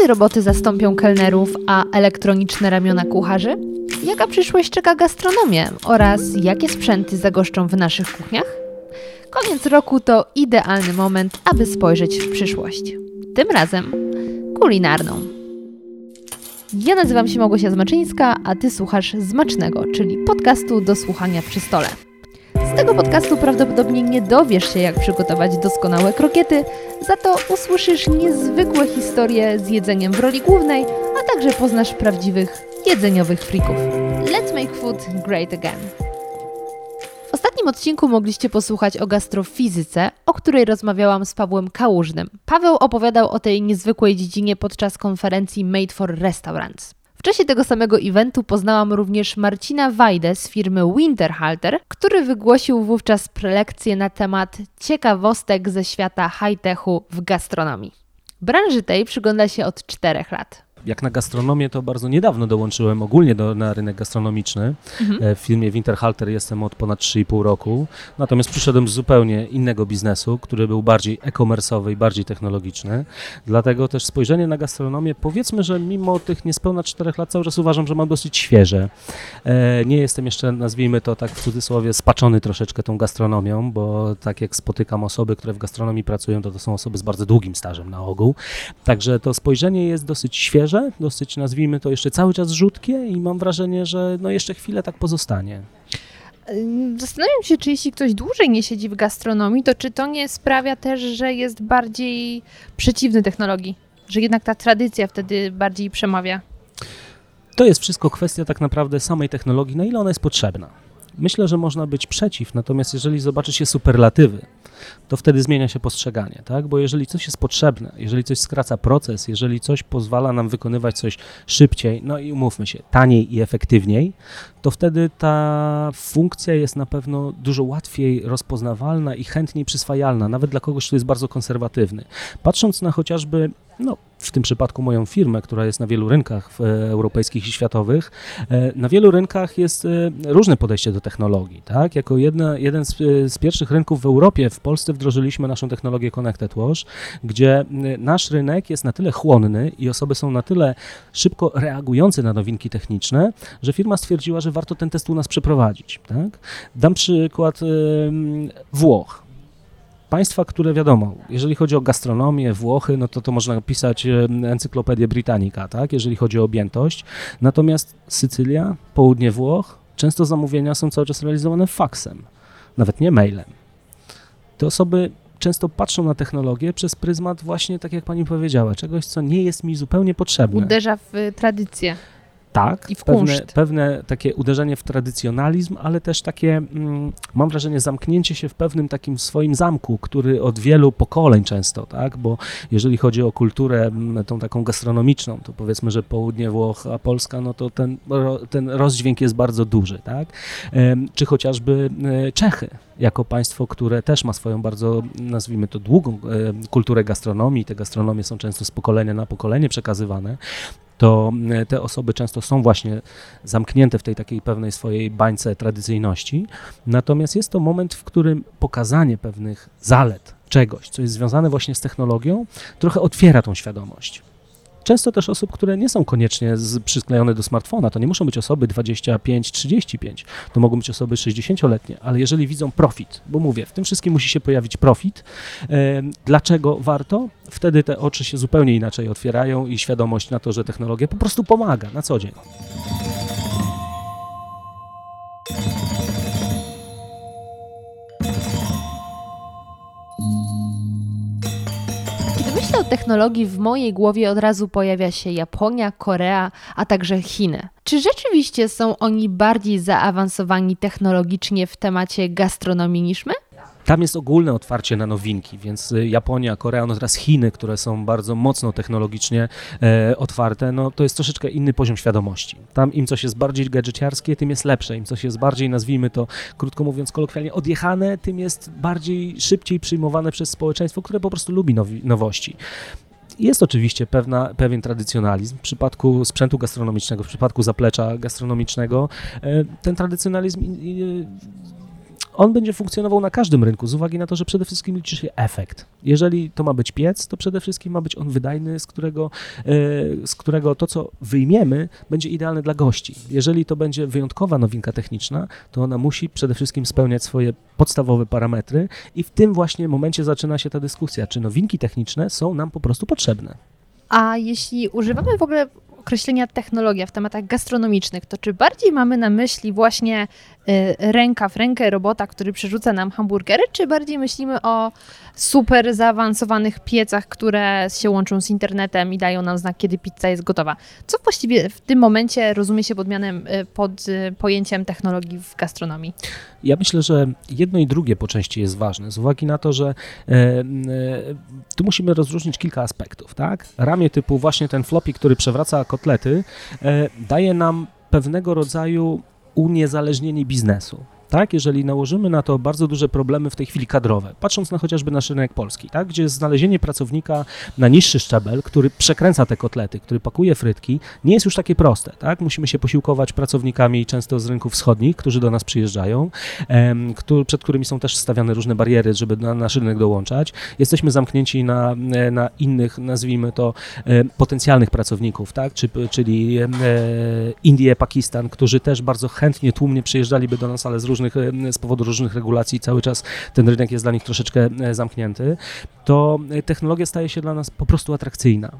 Kiedy roboty zastąpią kelnerów, a elektroniczne ramiona kucharzy? Jaka przyszłość czeka gastronomię oraz jakie sprzęty zagoszczą w naszych kuchniach? Koniec roku to idealny moment, aby spojrzeć w przyszłość. Tym razem kulinarną. Ja nazywam się Małgosia Zmaczyńska, a Ty słuchasz Zmacznego, czyli podcastu do słuchania przy stole. Z tego podcastu prawdopodobnie nie dowiesz się, jak przygotować doskonałe krokiety, za to usłyszysz niezwykłe historie z jedzeniem w roli głównej, a także poznasz prawdziwych jedzeniowych frików. Let's make food great again. W ostatnim odcinku mogliście posłuchać o gastrofizyce, o której rozmawiałam z Pawłem Kałużnym. Paweł opowiadał o tej niezwykłej dziedzinie podczas konferencji Made for Restaurants. W czasie tego samego eventu poznałam również Marcina Wajdę z firmy Winterhalter, który wygłosił wówczas prelekcję na temat ciekawostek ze świata high-techu w gastronomii. Branży tej przygląda się od czterech lat jak na gastronomię, to bardzo niedawno dołączyłem ogólnie do, na rynek gastronomiczny. Mhm. E, w firmie Winterhalter jestem od ponad 3,5 roku. Natomiast przyszedłem z zupełnie innego biznesu, który był bardziej e-commerce'owy i bardziej technologiczny. Dlatego też spojrzenie na gastronomię, powiedzmy, że mimo tych niespełna 4 lat cały czas uważam, że mam dosyć świeże. E, nie jestem jeszcze, nazwijmy to tak w cudzysłowie, spaczony troszeczkę tą gastronomią, bo tak jak spotykam osoby, które w gastronomii pracują, to to są osoby z bardzo długim stażem na ogół. Także to spojrzenie jest dosyć świeże świeże, dosyć nazwijmy to jeszcze cały czas rzutkie i mam wrażenie, że no jeszcze chwilę tak pozostanie. Zastanawiam się, czy jeśli ktoś dłużej nie siedzi w gastronomii, to czy to nie sprawia też, że jest bardziej przeciwny technologii? Że jednak ta tradycja wtedy bardziej przemawia? To jest wszystko kwestia tak naprawdę samej technologii, na ile ona jest potrzebna. Myślę, że można być przeciw, natomiast jeżeli zobaczy się superlatywy, to wtedy zmienia się postrzeganie, tak? Bo jeżeli coś jest potrzebne, jeżeli coś skraca proces, jeżeli coś pozwala nam wykonywać coś szybciej, no i umówmy się, taniej i efektywniej, to wtedy ta funkcja jest na pewno dużo łatwiej rozpoznawalna i chętniej przyswajalna, nawet dla kogoś, kto jest bardzo konserwatywny. Patrząc na chociażby no, w tym przypadku moją firmę, która jest na wielu rynkach europejskich i światowych, e, na wielu rynkach jest e, różne podejście do technologii. Tak? Jako jedna, jeden z, z, pierwszych rynków w Europie, w Polsce wdrożyliśmy naszą technologię Connected Wash, gdzie nasz rynek jest na tyle chłonny i osoby są na tyle szybko reagujące na nowinki techniczne, że firma stwierdziła, że warto ten test u nas przeprowadzić. Tak? Dam przykład Włoch. Państwa, które wiadomo, jeżeli chodzi o gastronomię, Włochy, no to to można pisać encyklopedię Britannica, tak, jeżeli chodzi o objętość. Natomiast Sycylia, południe Włoch, często zamówienia są cały czas realizowane faksem, nawet nie mailem. Te osoby często patrzą na technologię przez pryzmat właśnie, tak jak pani powiedziała, czegoś, co nie jest mi zupełnie potrzebne. Uderza w tradycję. Tak, I w pewne, pewne takie uderzenie w tradycjonalizm, ale też takie, mm, mam wrażenie, zamknięcie się w pewnym takim swoim zamku, który od wielu pokoleń często, tak, bo jeżeli chodzi o kulturę mm, tą taką gastronomiczną, to powiedzmy, że południe Włoch, a Polska, no to ten, ten rozdźwięk jest bardzo duży, tak, czy chociażby e, Czechy, jako państwo, które też ma swoją bardzo, nazwijmy to, długą kulturę gastronomii, te gastronomie są często z pokolenia na pokolenie przekazywane, to e, te osoby często są właśnie zamknięte w tej takiej pewnej swojej bańce tradycyjności. Natomiast jest to moment, w którym pokazanie pewnych zalet czegoś, co jest związane właśnie z technologią, trochę otwiera tą świadomość często też osób, które nie są koniecznie z, przysklejone do smartfona. To nie muszą być osoby 25-35, to mogą być osoby 60-letnie, ale jeżeli widzą profit, bo mówię, w tym wszystkim musi się pojawić profit, e, dlaczego warto? Wtedy te oczy się zupełnie inaczej otwierają i świadomość na to, że technologia po prostu pomaga na co dzień. Myślę o technologii, w mojej głowie od razu pojawia się Japonia, Korea, a także Chiny. Czy rzeczywiście są oni bardziej zaawansowani technologicznie w temacie gastronomii niż my? Tam jest ogólne otwarcie na nowinki, więc y, Japonia, Korea, no teraz Chiny, które są bardzo mocno technologicznie e, otwarte, no to jest troszeczkę inny poziom świadomości. Tam im coś jest bardziej gadżeciarskie, tym jest lepsze. Im coś jest bardziej, nazwijmy to, krótko mówiąc kolokwialnie, odjechane, tym jest bardziej, szybciej przyjmowane przez społeczeństwo, które po prostu lubi nowi, nowości. Jest oczywiście pewna, pewien tradycjonalizm. W przypadku sprzętu gastronomicznego, w przypadku zaplecza gastronomicznego, e, ten tradycjonalizm on będzie funkcjonował na każdym rynku z uwagi na to, że przede wszystkim liczy się efekt. Jeżeli to ma być piec, to przede wszystkim ma być on wydajny, z którego, e, z którego to, co wyjmiemy, będzie idealne dla gości. Jeżeli to będzie wyjątkowa nowinka techniczna, to ona musi przede wszystkim spełniać swoje podstawowe parametry i w tym właśnie momencie zaczyna się ta dyskusja, czy nowinki techniczne są nam po prostu potrzebne. A jeśli używamy w ogóle określenia technologia w tematach gastronomicznych, to czy bardziej mamy na myśli właśnie ręka w rękę robota, który przerzuca nam hamburgery, czy bardziej myślimy o super zaawansowanych piecach, które się łączą z internetem i dają nam znak, kiedy pizza jest gotowa? Co właściwie w tym momencie rozumie się pod, mianem, y, pod y, pojęciem technologii w gastronomii? Ja myślę, że jedno i drugie po części jest ważne, z uwagi na to, że e, e, tu musimy rozróżnić kilka aspektów, tak? Ramię typu właśnie ten floppy, który przewraca kotlety, e, daje nam pewnego rodzaju uniezależnienie biznesu tak, jeżeli nałożymy na to bardzo duże problemy w tej chwili kadrowe, patrząc na chociażby nasz rynek polski, tak, gdzie znalezienie pracownika na niższy szczebel, który przekręca te kotlety, który pakuje frytki, nie jest już takie proste, tak, musimy się posiłkować pracownikami często z rynków wschodnich, którzy do nas przyjeżdżają, em, który, przed którymi są też stawiane różne bariery, żeby na nasz rynek dołączać. Jesteśmy zamknięci na, na innych, nazwijmy to, e, potencjalnych pracowników, tak, Czy, czyli e, Indie, Pakistan, którzy też bardzo chętnie, tłumnie przyjeżdżaliby do nas, ale z różnych różnych, e, z powodu różnych regulacji cały czas ten rynek jest dla nich troszeczkę e, zamknięty, to e, technologia staje się dla nas po prostu atrakcyjna.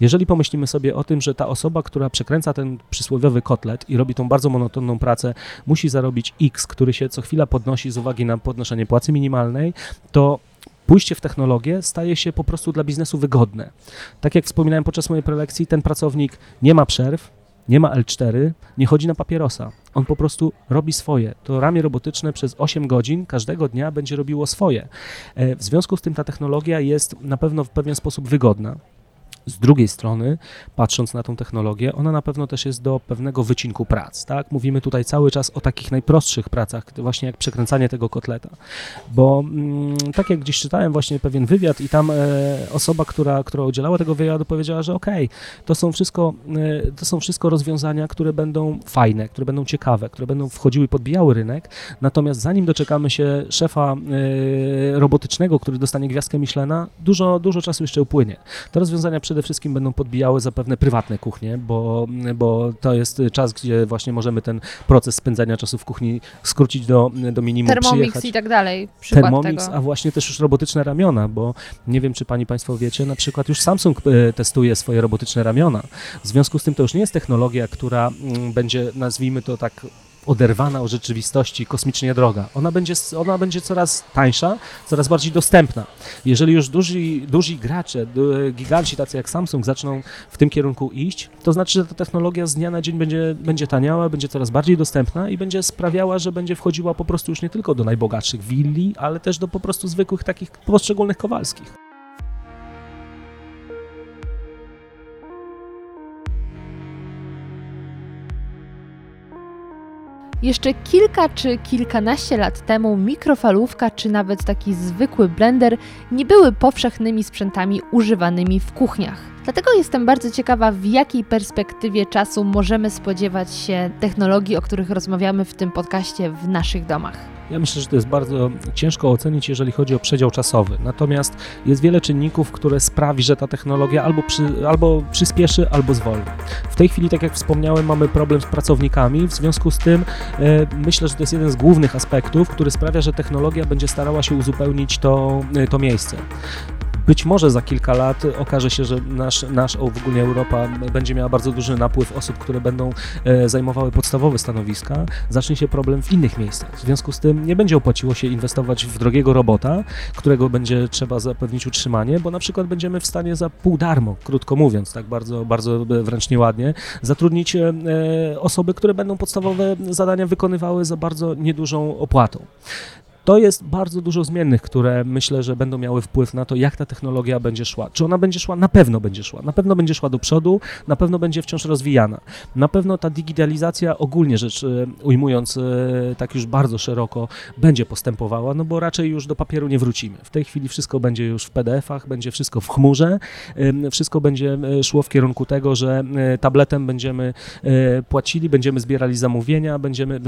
Jeżeli pomyślimy sobie o tym, że ta osoba, która przekręca ten przysłowiowy kotlet i robi tą bardzo monotonną pracę, musi zarobić X, który się co chwila podnosi z uwagi na podnoszenie płacy minimalnej, to pójście w technologię staje się po prostu dla biznesu wygodne. Tak jak wspominałem podczas mojej prelekcji, ten pracownik nie ma przerw, nie ma L4, nie chodzi na papierosa. On po prostu robi swoje. To ramię robotyczne przez 8 godzin każdego dnia będzie robiło swoje. E, w związku z tym ta technologia jest na pewno w pewien sposób wygodna. Z drugiej strony, patrząc na tą technologię, ona na pewno też jest do pewnego wycinku prac. Tak? Mówimy tutaj cały czas o takich najprostszych pracach, właśnie jak przekręcanie tego kotleta. Bo mm, tak jak gdzieś czytałem właśnie pewien wywiad i tam e, osoba, która, która udzielała tego wywiadu powiedziała, że okej, okay, to, są wszystko, e, to są wszystko rozwiązania, które będą fajne, które będą ciekawe, które będą wchodziły podbijały rynek, natomiast zanim doczekamy się szefa e, robotycznego, który dostanie gwiazdkę Michelena, dużo, dużo czasu jeszcze upłynie. Te rozwiązania przede wszystkim będą podbijały zapewne prywatne kuchnie, bo, bo to jest czas, gdzie właśnie możemy ten proces spędzania czasu w kuchni skrócić do, do minimum. Przyjechać. i tak dalej. Thermomix, tego. a właśnie też już robotyczne ramiona, bo nie wiem, czy pani państwo wiecie, na przykład już Samsung e, testuje swoje robotyczne ramiona. W związku z tym to już nie jest technologia, która mm, będzie, nazwijmy to tak oderwana od rzeczywistości, kosmicznie droga. Ona będzie, ona będzie coraz tańsza, coraz bardziej dostępna. Jeżeli już duzi, duzi gracze, giganci tacy jak Samsung zaczną w tym kierunku iść, to znaczy, że ta technologia z dnia na dzień będzie, będzie taniała, będzie coraz bardziej dostępna i będzie sprawiała, że będzie wchodziła po prostu już nie tylko do najbogatszych willi, ale też do po prostu zwykłych takich poszczególnych kowalskich. Jeszcze kilka czy kilkanaście lat temu mikrofalówka czy nawet taki zwykły blender nie były powszechnymi sprzętami używanymi w kuchniach. Dlatego jestem bardzo ciekawa, w jakiej perspektywie czasu możemy spodziewać się technologii, o których rozmawiamy w tym podcaście w naszych domach. Ja myślę, że to jest bardzo ciężko ocenić, jeżeli chodzi o przedział czasowy. Natomiast jest wiele czynników, które sprawi, że ta technologia albo, przy, albo przyspieszy, albo zwolni. W tej chwili, tak jak wspomniałem, mamy problem z pracownikami, w związku z tym e, myślę, że to jest jeden z głównych aspektów, który sprawia, że technologia będzie starała się uzupełnić to, e, to miejsce. Być może za kilka lat okaże się, że nasz, nasz w ogóle Europa będzie miała bardzo duży napływ osób, które będą e, zajmowały podstawowe stanowiska, zacznie się problem w innych miejscach. W związku z tym nie będzie opłaciło się inwestować w drogiego robota, którego będzie trzeba zapewnić utrzymanie, bo na przykład będziemy w stanie za pół darmo, krótko mówiąc, tak bardzo, bardzo wręcz nieładnie, zatrudnić e, osoby, które będą podstawowe zadania wykonywały za bardzo niedużą opłatą. To jest bardzo dużo zmiennych, które myślę, że będą miały wpływ na to, jak ta technologia będzie szła. Czy ona będzie szła? Na pewno będzie szła. Na pewno będzie szła do przodu, na pewno będzie wciąż rozwijana. Na pewno ta digitalizacja ogólnie rzecz e, ujmując e, tak już bardzo szeroko będzie postępowała, no bo raczej już do papieru nie wrócimy. W tej chwili wszystko będzie już w PDF-ach, będzie wszystko w chmurze, wszystko będzie e, szło w kierunku tego, że tabletem będziemy płacili, będziemy zbierali zamówienia, będziemy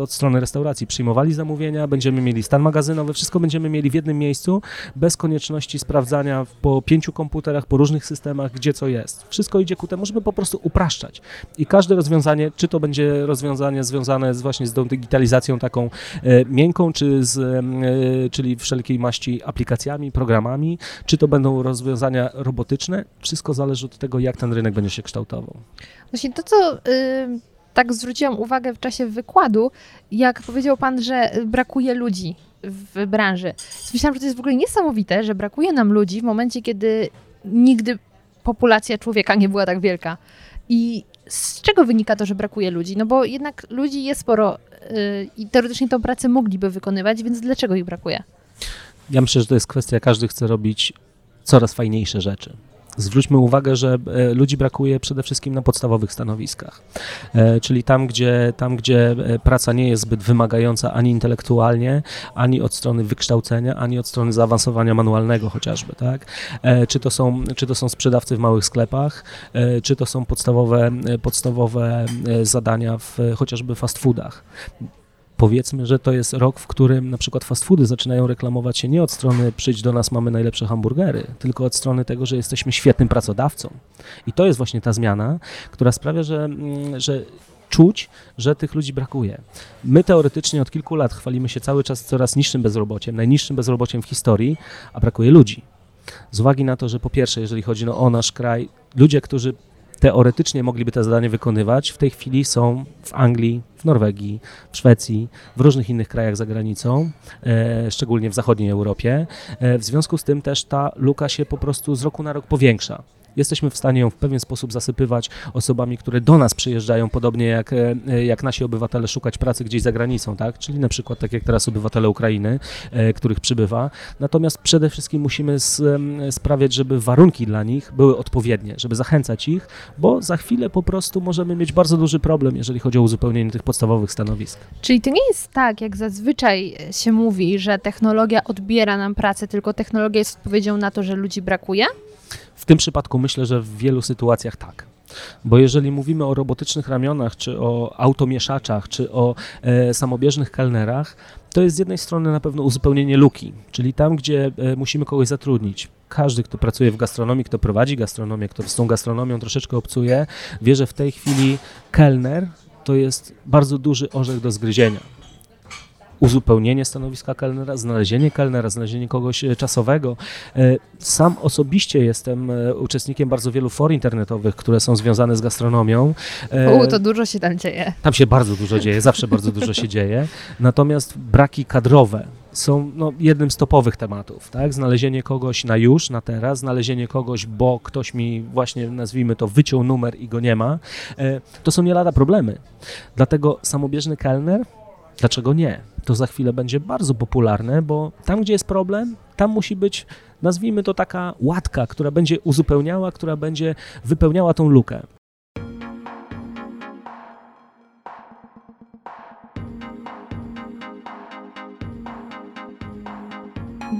od strony restauracji przyjmowali zamówienia, będziemy mieli stan magazynowy, wszystko będziemy mieli w jednym miejscu, bez konieczności sprawdzania po pięciu komputerach, po różnych systemach, gdzie co jest. Wszystko idzie ku temu, żeby po prostu upraszczać. I każde rozwiązanie, czy to będzie rozwiązanie związane z właśnie z tą digitalizacją taką e, miękką, czy z, e, czyli wszelkiej maści aplikacjami, programami, czy to będą rozwiązania robotyczne, wszystko zależy od tego, jak ten rynek będzie się kształtował. Właśnie to, co y, tak zwróciłam uwagę w czasie wykładu, jak powiedział Pan, że brakuje ludzi w branży. Myślałam, że to jest w ogóle niesamowite, że brakuje nam ludzi w momencie, kiedy nigdy populacja człowieka nie była tak wielka. I z czego wynika to, że brakuje ludzi? No bo jednak ludzi jest sporo yy, i teoretycznie tą pracę mogliby wykonywać, więc dlaczego ich brakuje? Ja myślę, że to jest kwestia, każdy chce robić coraz fajniejsze rzeczy. Zwróćmy uwagę, że e, ludzi brakuje przede wszystkim na podstawowych stanowiskach, e, czyli tam gdzie, tam, gdzie e, praca nie jest zbyt wymagająca ani intelektualnie, ani od strony wykształcenia, ani od strony zaawansowania manualnego chociażby, tak? Czy to są, czy to są sprzedawcy w małych sklepach, czy to są podstawowe, podstawowe zadania w chociażby fast foodach powiedzmy, że to jest rok, w którym na przykład fast foody zaczynają reklamować się nie od strony przyjdź do nas, mamy najlepsze hamburgery, tylko od strony tego, że jesteśmy świetnym pracodawcą. I to jest właśnie ta zmiana, która sprawia, że, mm, że czuć, że tych ludzi brakuje. My teoretycznie od kilku lat chwalimy się cały czas coraz niższym bezrobociem, najniższym bezrobociem w historii, a brakuje ludzi. Z uwagi na to, że po pierwsze, jeżeli chodzi no, o nasz kraj, ludzie, którzy teoretycznie mogliby te zadanie wykonywać, w tej chwili są w Anglii, w Norwegii, w Szwecji, w różnych innych krajach za granicą, e, szczególnie w zachodniej Europie. E, w związku z tym też ta luka się po prostu z roku na rok powiększa jesteśmy w stanie ją w pewien sposób zasypywać osobami, które do nas przyjeżdżają, podobnie jak, e, jak nasi obywatele szukać pracy gdzieś za granicą, tak? Czyli na przykład tak jak teraz obywatele Ukrainy, e, których przybywa. Natomiast przede wszystkim musimy sprawiać, żeby warunki dla nich były odpowiednie, żeby zachęcać ich, bo za chwilę po prostu możemy mieć bardzo duży problem, jeżeli chodzi o uzupełnienie tych podstawowych stanowisk. Czyli to nie jest tak, jak zazwyczaj się mówi, że technologia odbiera nam pracę, tylko technologia jest odpowiedzią na to, że ludzi brakuje? W tym przypadku myślę, że w wielu sytuacjach tak. Bo jeżeli mówimy o robotycznych ramionach, czy o automieszaczach, czy o e, samobieżnych kelnerach, to jest z jednej strony na pewno uzupełnienie luki, czyli tam, gdzie e, musimy kogoś zatrudnić. Każdy, kto pracuje w gastronomii, kto prowadzi gastronomię, kto z tą gastronomią troszeczkę obcuje, wie, że w tej chwili kelner to jest bardzo duży orzech do zgryzienia uzupełnienie stanowiska kelnera, znalezienie kelnera, znalezienie kogoś e, czasowego. E, sam osobiście jestem e, uczestnikiem bardzo wielu for internetowych, które są związane z gastronomią. U, to dużo się tam dzieje. Tam się bardzo dużo dzieje, zawsze bardzo dużo się dzieje. Natomiast braki kadrowe, są no, jednym z topowych tematów, tak? Znalezienie kogoś na już, na teraz, znalezienie kogoś, bo ktoś mi właśnie, nazwijmy to, wyciął numer i go nie ma, to są nie lada problemy. Dlatego samobieżny kelner Dlaczego nie? To za chwilę będzie bardzo popularne, bo tam, gdzie jest problem, tam musi być, nazwijmy to taka łatka, która będzie uzupełniała, która będzie wypełniała tą lukę.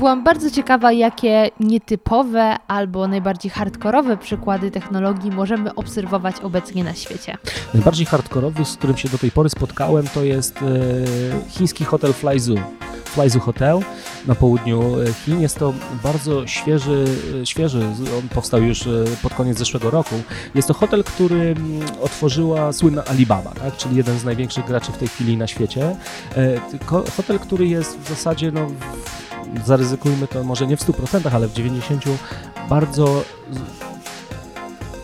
Byłam bardzo ciekawa, jakie nietypowe albo najbardziej hardkorowe przykłady technologii możemy obserwować obecnie na świecie. Najbardziej hardkorowy, z którym się do tej pory spotkałem, to jest e, chiński hotel Flyzoo. Flyzoo Hotel na południu e, Chin. Jest to bardzo świeży, e, świeży, on powstał już pod koniec zeszłego roku. Jest to hotel, który mm, otworzyła słynna Alibaba, tak? czyli jeden z największych graczy w tej chwili na świecie. Hotel, który jest w zasadzie no, zaryzykujmy to może nie w 100%, ale w 90% bardzo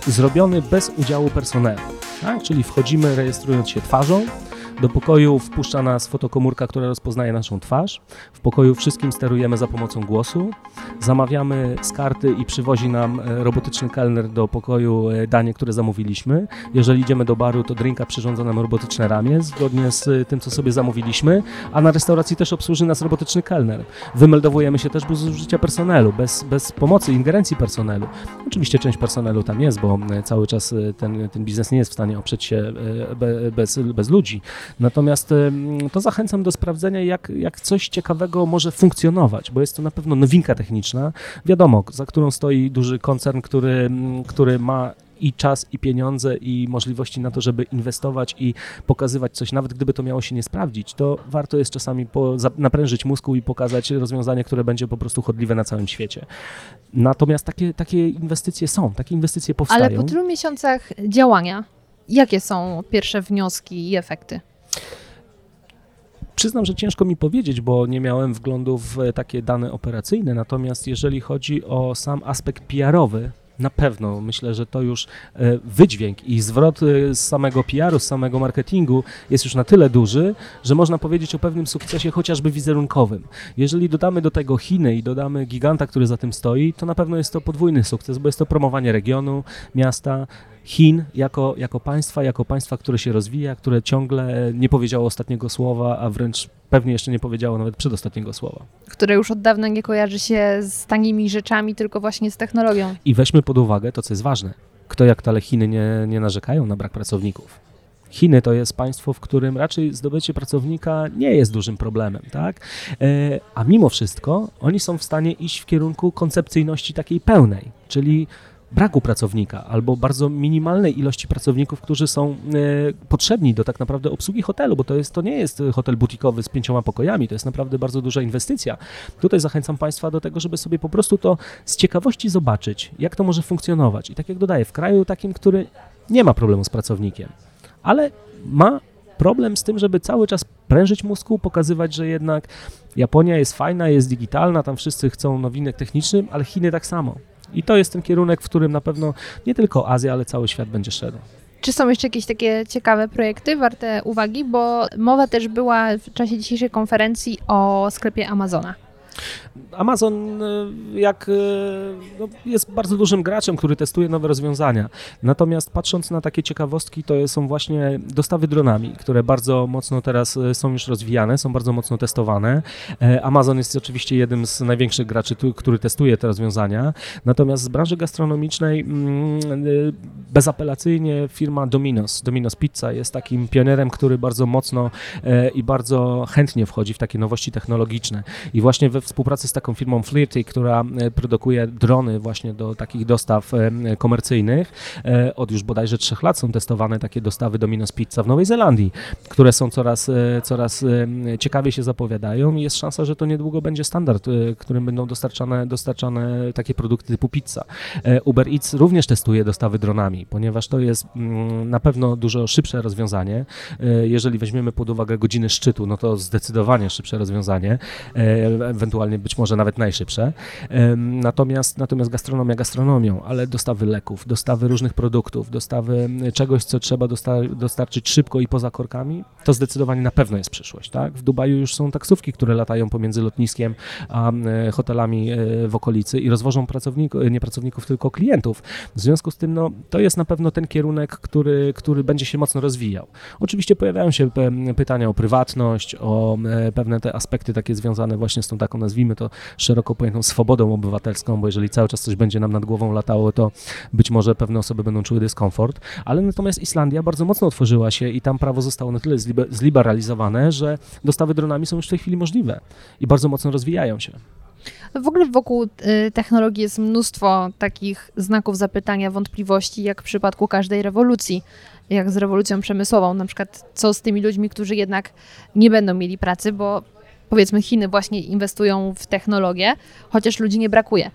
zrobiony bez udziału personelu. Tak? Czyli wchodzimy rejestrując się twarzą, Do pokoju wpuszcza nas fotokomórka, która rozpoznaje naszą twarz. W pokoju wszystkim sterujemy za pomocą głosu. Zamawiamy z karty i przywozi nam e, robotyczny kelner do pokoju e, danie, które zamówiliśmy. Jeżeli idziemy do baru, to drinka przyrządza nam robotyczne ramię, zgodnie z e, tym, co sobie zamówiliśmy, a na restauracji też obsłuży nas robotyczny kelner. Wymeldowujemy się też bez użycia personelu, bez, bez pomocy, ingerencji personelu. Oczywiście część personelu tam jest, bo cały czas ten, ten biznes nie jest w stanie oprzeć się bez, bez ludzi. Natomiast to zachęcam do sprawdzenia, jak, jak coś ciekawego może funkcjonować, bo jest to na pewno nowinka techniczna. Wiadomo, za którą stoi duży koncern, który, który ma i czas, i pieniądze, i możliwości na to, żeby inwestować i pokazywać coś, nawet gdyby to miało się nie sprawdzić, to warto jest czasami po, naprężyć mózgu i pokazać rozwiązanie, które będzie po prostu chodliwe na całym świecie. Natomiast takie, takie inwestycje są, takie inwestycje powstają. Ale po tylu miesiącach działania, jakie są pierwsze wnioski i efekty? Przyznam, że ciężko mi powiedzieć, bo nie miałem wglądu w takie dane operacyjne, natomiast jeżeli chodzi o sam aspekt PR-owy, na pewno myślę, że to już e, wydźwięk i zwrot e, z samego PR-u, z samego marketingu jest już na tyle duży, że można powiedzieć o pewnym sukcesie chociażby wizerunkowym. Jeżeli dodamy do tego Chiny i dodamy giganta, który za tym stoi, to na pewno jest to podwójny sukces, bo jest to promowanie regionu, miasta, Chin jako, jako państwa, jako państwa, które się rozwija, które ciągle nie powiedziało ostatniego słowa, a wręcz pewnie jeszcze nie powiedziało nawet przedostatniego słowa. Które już od dawna nie kojarzy się z tanimi rzeczami, tylko właśnie z technologią. I weźmy pod uwagę to, co jest ważne. Kto jak tale Chiny nie, nie narzekają na brak pracowników. Chiny to jest państwo, w którym raczej zdobycie pracownika nie jest dużym problemem, tak? E, a mimo wszystko oni są w stanie iść w kierunku koncepcyjności takiej pełnej, czyli braku pracownika albo bardzo minimalnej ilości pracowników, którzy są e, potrzebni do tak naprawdę obsługi hotelu, bo to, jest, to nie jest hotel butikowy z pięcioma pokojami, to jest naprawdę bardzo duża inwestycja. Tutaj zachęcam Państwa do tego, żeby sobie po prostu to z ciekawości zobaczyć, jak to może funkcjonować. I tak jak dodaję, w kraju takim, który nie ma problemu z pracownikiem, ale ma problem z tym, żeby cały czas prężyć mózgu, pokazywać, że jednak Japonia jest fajna, jest digitalna, tam wszyscy chcą nowinek technicznych, ale Chiny tak samo. I to jest ten kierunek, w którym na pewno nie tylko Azja, ale cały świat będzie szedł. Czy są jeszcze jakieś takie ciekawe projekty warte uwagi? Bo mowa też była w czasie dzisiejszej konferencji o sklepie Amazona. Amazon e, jak, e, no, jest bardzo dużym graczem, który testuje nowe rozwiązania. Natomiast patrząc na takie ciekawostki, to są właśnie dostawy dronami, które bardzo mocno teraz e, są już rozwijane, są bardzo mocno testowane. Amazon jest oczywiście jednym z największych graczy, który testuje te rozwiązania. Natomiast z branży gastronomicznej mm, bezapelacyjnie firma Domino's, Domino's Pizza jest takim pionierem, który bardzo mocno i bardzo chętnie wchodzi w takie nowości technologiczne. I właśnie we współpracy z taką firmą Flirty, która e, produkuje drony właśnie do takich dostaw e, komercyjnych. E, od już bodajże trzech lat są testowane takie dostawy Domino's Pizza w Nowej Zelandii, które są coraz, coraz ciekawiej się zapowiadają i jest szansa, że to niedługo będzie standard, którym będą dostarczane, dostarczane takie produkty typu pizza. Uber Eats również testuje dostawy dronami, ponieważ to jest mm, na pewno dużo szybsze rozwiązanie. Jeżeli weźmiemy pod uwagę godziny szczytu, no to zdecydowanie szybsze rozwiązanie, ewentualnie ewentualnie być może nawet najszybsze. Natomiast, natomiast gastronomia gastronomią, ale dostawy leków, dostawy różnych produktów, dostawy czegoś, co trzeba dostarczyć szybko i poza korkami, to zdecydowanie na pewno jest przyszłość. Tak? W Dubaju już są taksówki, które latają pomiędzy lotniskiem a e, hotelami e, w okolicy i rozwożą pracowników, nie pracowników, tylko klientów. W związku z tym no, to jest na pewno ten kierunek, który, który będzie się mocno rozwijał. Oczywiście pojawiają się pytania o prywatność, o e, pewne te aspekty takie związane właśnie z tą taką nazwijmy to szeroko pojętą swobodą obywatelską, bo jeżeli cały czas coś będzie nam nad głową latało, to być może pewne osoby będą czuły dyskomfort, ale natomiast Islandia bardzo mocno otworzyła się i tam prawo zostało na tyle zliberalizowane, że dostawy dronami są już w tej chwili możliwe i bardzo mocno rozwijają się. W ogóle wokół y, technologii jest mnóstwo takich znaków zapytania, wątpliwości, jak w przypadku każdej rewolucji, jak z rewolucją przemysłową. Na przykład, co z tymi ludźmi, którzy jednak nie będą mieli pracy, bo powiedzmy Chiny właśnie inwestują w technologię, chociaż ludzi nie brakuje.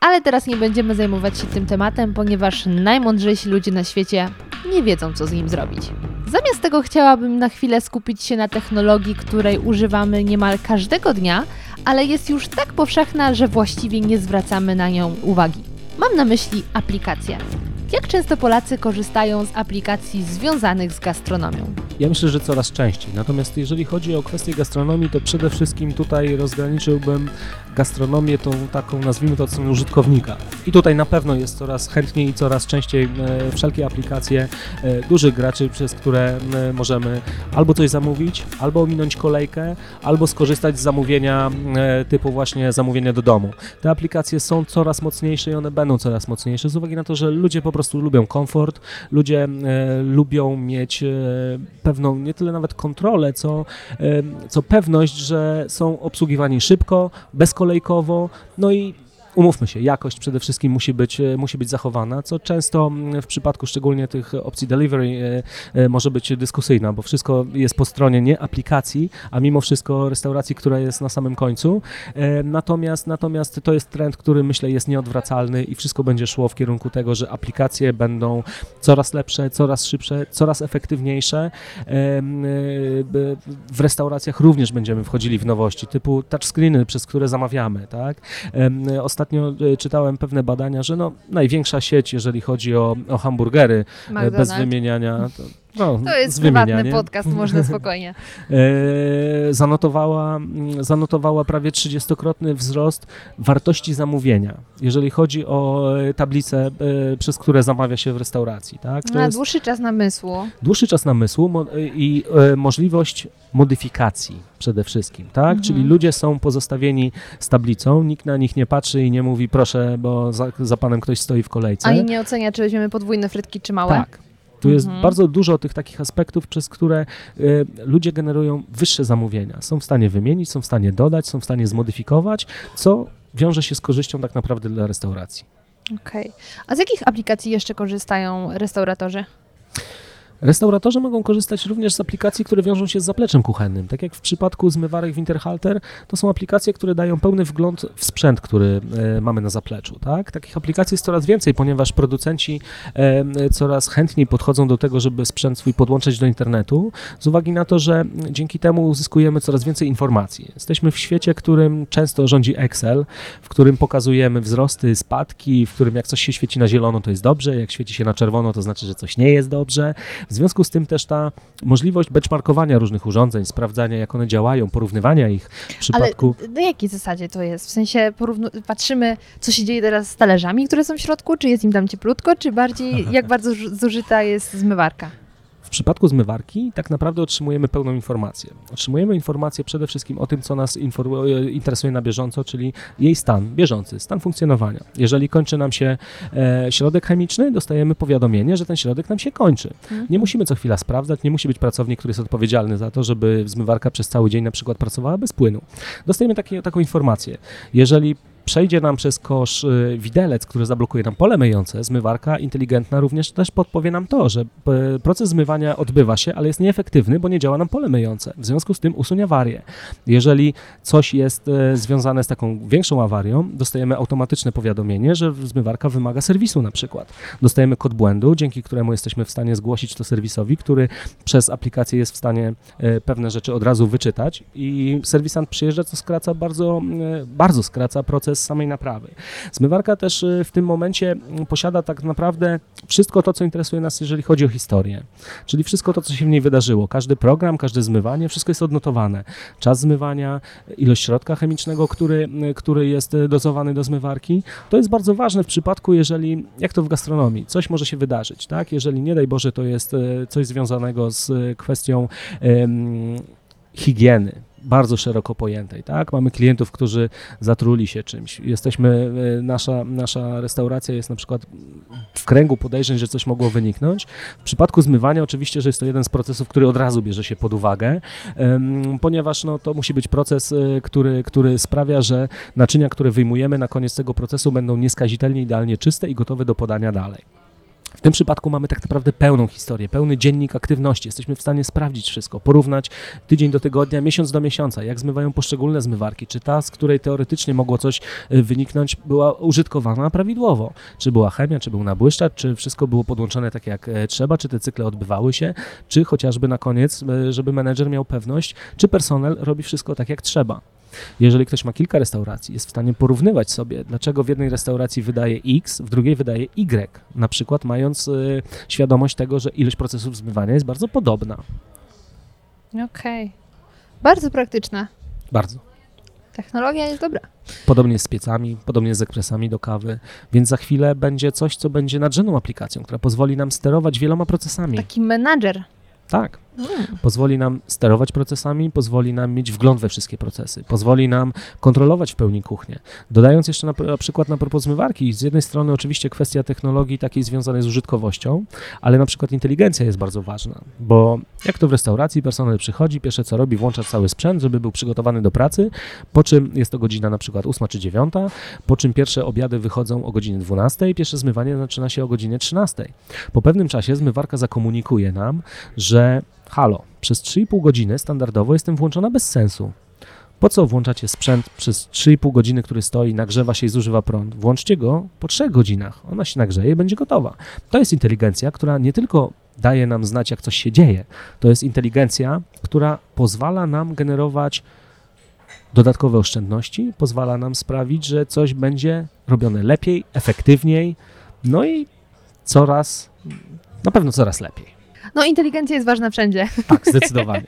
Ale teraz nie będziemy zajmować się tym tematem, ponieważ najmądrzejsi ludzie na świecie nie wiedzą, co z nim zrobić. Zamiast tego chciałabym na chwilę skupić się na technologii, której używamy niemal każdego dnia, ale jest już tak powszechna, że właściwie nie zwracamy na nią uwagi. Mam na myśli aplikacje. Jak często Polacy korzystają z aplikacji związanych z gastronomią? Ja myślę, że coraz częściej. Natomiast jeżeli chodzi o kwestię gastronomii, to przede wszystkim tutaj rozgraniczyłbym gastronomię tą taką, nazwijmy to, od użytkownika. I tutaj na pewno jest coraz chętniej i coraz częściej e, wszelkie aplikacje e, dużych graczy, przez które możemy albo coś zamówić, albo ominąć kolejkę, albo skorzystać z zamówienia e, typu właśnie zamówienia do domu. Te aplikacje są coraz mocniejsze i one będą coraz mocniejsze z uwagi na to, że ludzie po prostu lubią komfort, ludzie e, lubią mieć e, pewną nie tyle nawet kontrolę, co, e, co pewność, że są obsługiwani szybko, bezkolejkowo, no i umówmy się, jakość przede wszystkim musi być, e, musi być zachowana, co często w przypadku szczególnie tych opcji delivery e, e, może być dyskusyjna, bo wszystko jest po stronie nie aplikacji, a mimo wszystko restauracji, która jest na samym końcu. Natomiast, natomiast to jest trend, który myślę jest nieodwracalny i wszystko będzie szło w kierunku tego, że aplikacje będą coraz lepsze, coraz szybsze, coraz efektywniejsze. W restauracjach również będziemy wchodzili w nowości, typu touchscreeny, przez które zamawiamy, tak? ostatnio e, czytałem pewne badania, że no, największa sieć, jeżeli chodzi o, o hamburgery, e, McDonald's. bez wymieniania, no, to jest prywatny podcast, można spokojnie. E, zanotowała, zanotowała prawie 30-krotny wzrost wartości zamówienia, jeżeli chodzi o tablice, przez które zamawia się w restauracji. Tak? To Na dłuższy czas namysłu. Dłuższy czas namysłu i możliwość modyfikacji przede wszystkim, tak? Mhm. Czyli ludzie są pozostawieni z tablicą, nikt na nich nie patrzy i nie mówi proszę, bo za, za panem ktoś stoi w kolejce. Ani nie ocenia, czy weźmiemy podwójne frytki, czy małe. Tak. Tu jest mhm. bardzo dużo tych takich aspektów, przez które y, ludzie generują wyższe zamówienia. Są w stanie wymienić, są w stanie dodać, są w stanie zmodyfikować, co wiąże się z korzyścią tak naprawdę dla restauracji. Okej. Okay. A z jakich aplikacji jeszcze korzystają restauratorzy? Restauratorzy mogą korzystać również z aplikacji, które wiążą się z zapleczem kuchennym. Tak jak w przypadku zmywarek Winterhalter, to są aplikacje, które dają pełny wgląd w sprzęt, który e, mamy na zapleczu. Tak? Takich aplikacji jest coraz więcej, ponieważ producenci e, coraz chętniej podchodzą do tego, żeby sprzęt swój podłączyć do internetu, z uwagi na to, że dzięki temu uzyskujemy coraz więcej informacji. Jesteśmy w świecie, którym często rządzi Excel, w którym pokazujemy wzrosty, spadki, w którym jak coś się świeci na zielono, to jest dobrze, jak świeci się na czerwono, to znaczy, że coś nie jest dobrze. W związku z tym też ta możliwość benchmarkowania różnych urządzeń, sprawdzania jak one działają, porównywania ich w przypadku... Ale na jakiej zasadzie to jest? W sensie patrzymy, co się dzieje teraz z talerzami, które są w środku, czy jest im tam cieplutko, czy bardziej jak bardzo zużyta jest zmywarka? W przypadku zmywarki tak naprawdę otrzymujemy pełną informację. Otrzymujemy informację przede wszystkim o tym, co nas interesuje na bieżąco, czyli jej stan bieżący, stan funkcjonowania. Jeżeli kończy nam się e, środek chemiczny, dostajemy powiadomienie, że ten środek nam się kończy. Mhm. Nie musimy co chwila sprawdzać, nie musi być pracownik, który jest odpowiedzialny za to, żeby zmywarka przez cały dzień na przykład pracowała bez płynu. Dostajemy takie, taką informację. Jeżeli przejdzie nam przez kosz y, widelec, który zablokuje nam pole myjące, zmywarka inteligentna również też podpowie nam to, że proces zmywania odbywa się, ale jest nieefektywny, bo nie działa nam pole myjące. W związku z tym usunie awarię. Jeżeli coś jest e, związane z taką większą awarią, dostajemy automatyczne powiadomienie, że zmywarka wymaga serwisu na przykład. Dostajemy kod błędu, dzięki któremu jesteśmy w stanie zgłosić to serwisowi, który przez aplikację jest w stanie e, pewne rzeczy od razu wyczytać i serwisant przyjeżdża, co skraca bardzo, bardzo skraca proces samej naprawy. Zmywarka też y, w tym momencie mm, posiada tak naprawdę wszystko to, co interesuje nas, jeżeli chodzi o historię. Czyli wszystko to, co się w niej wydarzyło. Każdy program, każde zmywanie, wszystko jest odnotowane. Czas zmywania, ilość środka chemicznego, który, y, który jest y, dozowany do zmywarki. To jest bardzo ważne w przypadku, jeżeli, jak to w gastronomii, coś może się wydarzyć, tak? Jeżeli nie daj Boże to jest coś związanego z kwestią higieny, bardzo szeroko pojętej, tak? Mamy klientów, którzy zatruli się czymś. Jesteśmy, e, nasza, nasza restauracja jest na przykład w kręgu podejrzeń, że coś mogło wyniknąć. W przypadku zmywania oczywiście, że jest to jeden z procesów, który od razu bierze się pod uwagę, ponieważ no, to musi być proces, e, który, który sprawia, że naczynia, które wyjmujemy na koniec tego procesu będą nieskazitelnie idealnie czyste i gotowe do podania dalej. W tym przypadku mamy tak naprawdę pełną historię, pełny dziennik aktywności. Jesteśmy w stanie sprawdzić wszystko, porównać tydzień do tygodnia, miesiąc do miesiąca, jak zmywają poszczególne zmywarki, czy ta, z której teoretycznie mogło coś y, wyniknąć, była użytkowana prawidłowo. Czy była chemia, czy był nabłyszczacz, czy wszystko było podłączone tak jak e, trzeba, czy te cykle odbywały się, czy chociażby na koniec, e, żeby menedżer miał pewność, czy personel robi wszystko tak jak trzeba. Jeżeli ktoś ma kilka restauracji, jest w stanie porównywać sobie, dlaczego w jednej restauracji wydaje X, w drugiej wydaje Y, na przykład mając y, świadomość tego, że ilość procesów zmywania jest bardzo podobna. Okej. Okay. Bardzo praktyczne. Bardzo. Technologia jest dobra. Podobnie z piecami, podobnie z ekpresami do kawy, więc za chwilę będzie coś, co będzie nadrzędną aplikacją, która pozwoli nam sterować wieloma procesami. Taki menadżer. Tak. Pozwoli nam sterować procesami, pozwoli nam mieć wgląd we wszystkie procesy, pozwoli nam kontrolować w pełni kuchnię. Dodając jeszcze na, na przykład na propos zmywarki, z jednej strony oczywiście kwestia technologii takiej związanej z użytkowością, ale na przykład inteligencja jest bardzo ważna, bo jak to w restauracji, personel przychodzi, pierwsze co robi, włącza cały sprzęt, żeby był przygotowany do pracy, po czym jest to godzina na przykład 8 czy 9, po czym pierwsze obiady wychodzą o godzinie 12, pierwsze zmywanie zaczyna się o godzinie 13. Po pewnym czasie zmywarka zakomunikuje nam, że halo, przez 3,5 godziny standardowo jestem włączona bez sensu. Po co włączacie sprzęt przez 3,5 godziny, który stoi, nagrzewa się i zużywa prąd? Włączcie go po 3 godzinach. Ona się nagrzeje i będzie gotowa. To jest inteligencja, która nie tylko daje nam znać, jak coś się dzieje, to jest inteligencja, która pozwala nam generować dodatkowe oszczędności, pozwala nam sprawić, że coś będzie robione lepiej, efektywniej, no i coraz, na pewno coraz lepiej. No, inteligencja jest ważna wszędzie. Tak, zdecydowanie.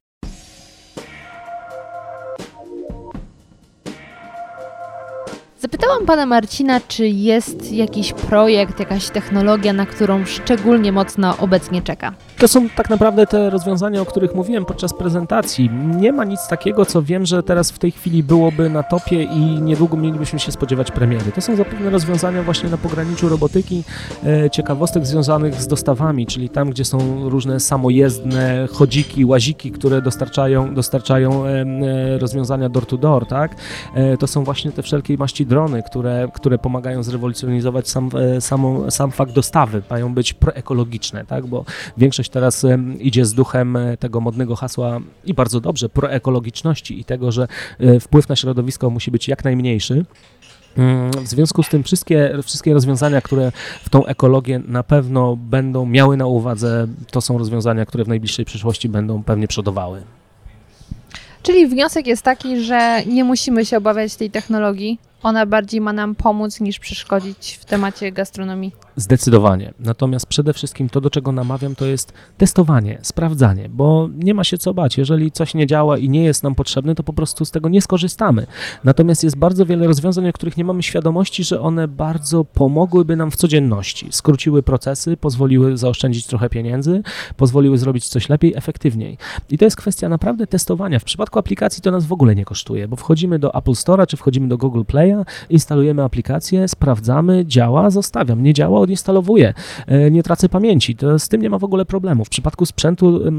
Zapytałam pana Marcina, czy jest jakiś projekt, jakaś technologia, na którą szczególnie mocno obecnie czeka. To są tak naprawdę te rozwiązania, o których mówiłem podczas prezentacji. Nie ma nic takiego, co wiem, że teraz w tej chwili byłoby na topie i niedługo mielibyśmy się spodziewać premiery. To są zapewne rozwiązania właśnie na pograniczu robotyki, e, ciekawostek związanych z dostawami, czyli tam, gdzie są różne samojezdne chodziki, łaziki, które dostarczają, dostarczają e, e, rozwiązania door to door, tak? To są właśnie te wszelkie maści drony, które, które pomagają zrewolucjonizować sam, samą, sam fakt dostawy. Mają być proekologiczne, tak? Bo większość teraz idzie z duchem e, tego modnego hasła i bardzo dobrze, proekologiczności i tego, że e, wpływ na środowisko musi być jak najmniejszy. Mm, w związku z tym wszystkie, wszystkie rozwiązania, które w tą ekologię na pewno będą miały na uwadze, to są rozwiązania, które w najbliższej przyszłości będą pewnie przodowały. Czyli wniosek jest taki, że nie musimy się obawiać tej technologii, ona bardziej ma nam pomóc niż przeszkodzić w temacie gastronomii. Zdecydowanie. Natomiast przede wszystkim to, do czego namawiam, to jest testowanie, sprawdzanie, bo nie ma się co bać. Jeżeli coś nie działa i nie jest nam potrzebne, to po prostu z tego nie skorzystamy. Natomiast jest bardzo wiele rozwiązań, o których nie mamy świadomości, że one bardzo pomogłyby nam w codzienności. Skróciły procesy, pozwoliły zaoszczędzić trochę pieniędzy, pozwoliły zrobić coś lepiej, efektywniej. I to jest kwestia naprawdę testowania. W przypadku aplikacji to nas w ogóle nie kosztuje, bo wchodzimy do Apple Store'a czy wchodzimy do Google Play'a, instalujemy aplikację, sprawdzamy, działa, zostawiam. Nie działa, odinstalowuję, e, nie tracę pamięci, to z tym nie ma w ogóle problemu. W przypadku sprzętu e,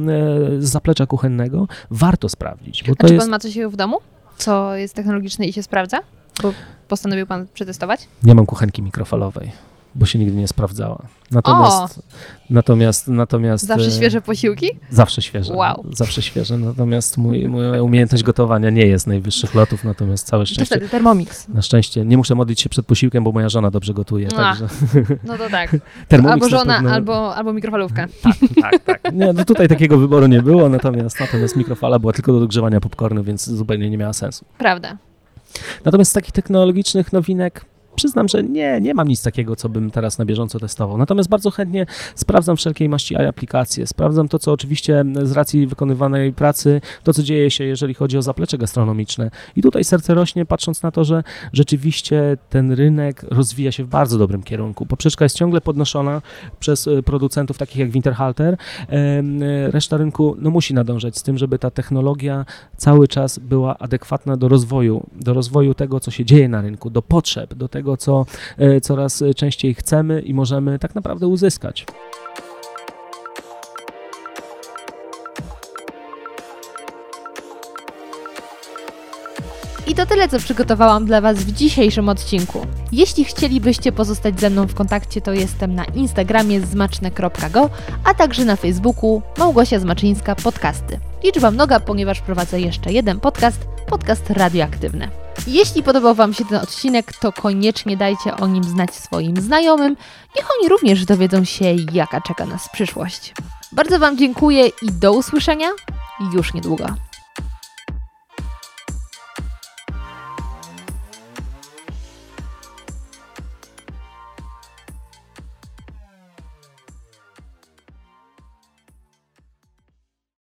z zaplecza kuchennego warto sprawdzić. Bo A czy jest... pan ma coś w domu, co jest technologiczne i się sprawdza? Bo postanowił pan przetestować? Nie mam kuchenki mikrofalowej bo się nigdy nie sprawdzała. Natomiast, natomiast, natomiast... Zawsze e, świeże posiłki? Zawsze świeże. Wow. Zawsze świeże, natomiast mój, moja umiejętność gotowania nie jest najwyższych lotów, natomiast całe szczęście... To wtedy Thermomix. Na szczęście. Nie muszę modlić się przed posiłkiem, bo moja żona dobrze gotuje, A, także... No to tak. Thermomix albo żona, pewno... albo, albo mikrofalówka. Tak, tak, tak. Nie, no tutaj takiego wyboru nie było, natomiast, natomiast mikrofala była tylko do dogrzewania popcornu, więc zupełnie nie miała sensu. Prawda. Natomiast z takich technologicznych nowinek przyznam, że nie, nie mam nic takiego, co bym teraz na bieżąco testował. Natomiast bardzo chętnie sprawdzam wszelkiej maści aplikacje, sprawdzam to, co oczywiście z racji wykonywanej pracy, to, co dzieje się, jeżeli chodzi o zaplecze gastronomiczne. I tutaj serce rośnie, patrząc na to, że rzeczywiście ten rynek rozwija się w bardzo dobrym kierunku. Poprzeczka jest ciągle podnoszona przez e, producentów takich jak Winterhalter. E, reszta rynku no, musi nadążać z tym, żeby ta technologia cały czas była adekwatna do rozwoju, do rozwoju tego, co się dzieje na rynku, do potrzeb, do tego, tego, co e, coraz częściej chcemy i możemy tak naprawdę uzyskać. I to tyle, co przygotowałam dla Was w dzisiejszym odcinku. Jeśli chcielibyście pozostać ze mną w kontakcie, to jestem na Instagramie zmaczne.go, a także na Facebooku Małgosia Zmaczyńska Podcasty. Liczba mnoga, ponieważ prowadzę jeszcze jeden podcast, podcast radioaktywny. Jeśli podobał Wam się ten odcinek, to koniecznie dajcie o nim znać swoim znajomym. Niech oni również dowiedzą się, jaka czeka nas przyszłość. Bardzo Wam dziękuję i do usłyszenia już niedługo.